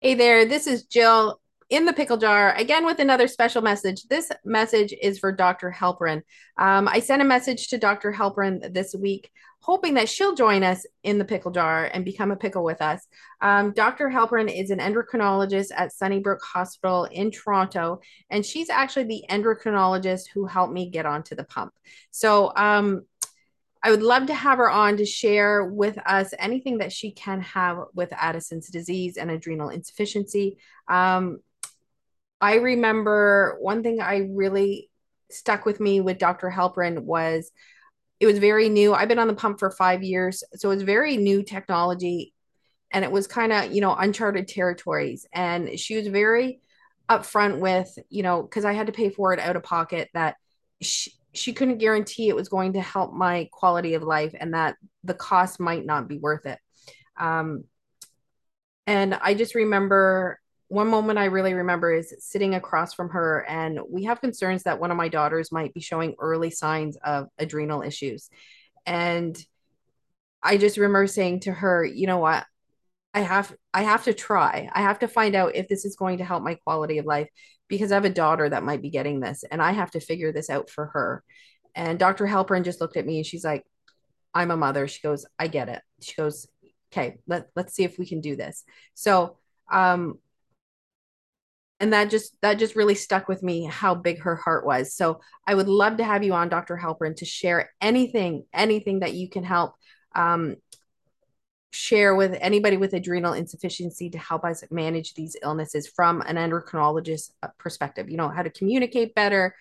Hey there, this is Jill in the pickle jar again with another special message. This message is for Dr. Halperin. Um, I sent a message to Dr. Halperin this week, hoping that she'll join us in the pickle jar and become a pickle with us. Um, Dr. Halperin is an endocrinologist at Sunnybrook Hospital in Toronto, and she's actually the endocrinologist who helped me get onto the pump. So, um, I would love to have her on to share with us anything that she can have with Addison's disease and adrenal insufficiency. Um, I remember one thing I really stuck with me with Dr. Halperin was it was very new. I've been on the pump for five years, so it was very new technology and it was kind of, you know, uncharted territories. And she was very upfront with, you know, because I had to pay for it out of pocket that she, she couldn't guarantee it was going to help my quality of life and that the cost might not be worth it. Um, and I just remember one moment I really remember is sitting across from her, and we have concerns that one of my daughters might be showing early signs of adrenal issues. And I just remember saying to her, you know what? I have I have to try. I have to find out if this is going to help my quality of life because I have a daughter that might be getting this and I have to figure this out for her. And Dr. Halperin just looked at me and she's like, I'm a mother. She goes, I get it. She goes, okay, let, let's see if we can do this. So, um, and that just that just really stuck with me how big her heart was. So I would love to have you on, Dr. Halperin, to share anything, anything that you can help um, share with anybody with adrenal insufficiency to help us manage these illnesses from an endocrinologist uh, perspective. You know, how to communicate better,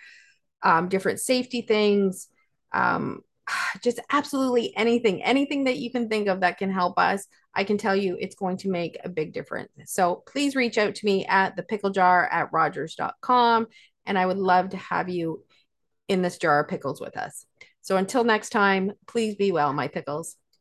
um, different safety things, um, just absolutely anything, anything that you can think of that can help us. I can tell you it's going to make a big difference. So please reach out to me at the pickle jar at rogers.com. And I would love to have you in this jar of pickles with us. So until next time, please be well, my pickles.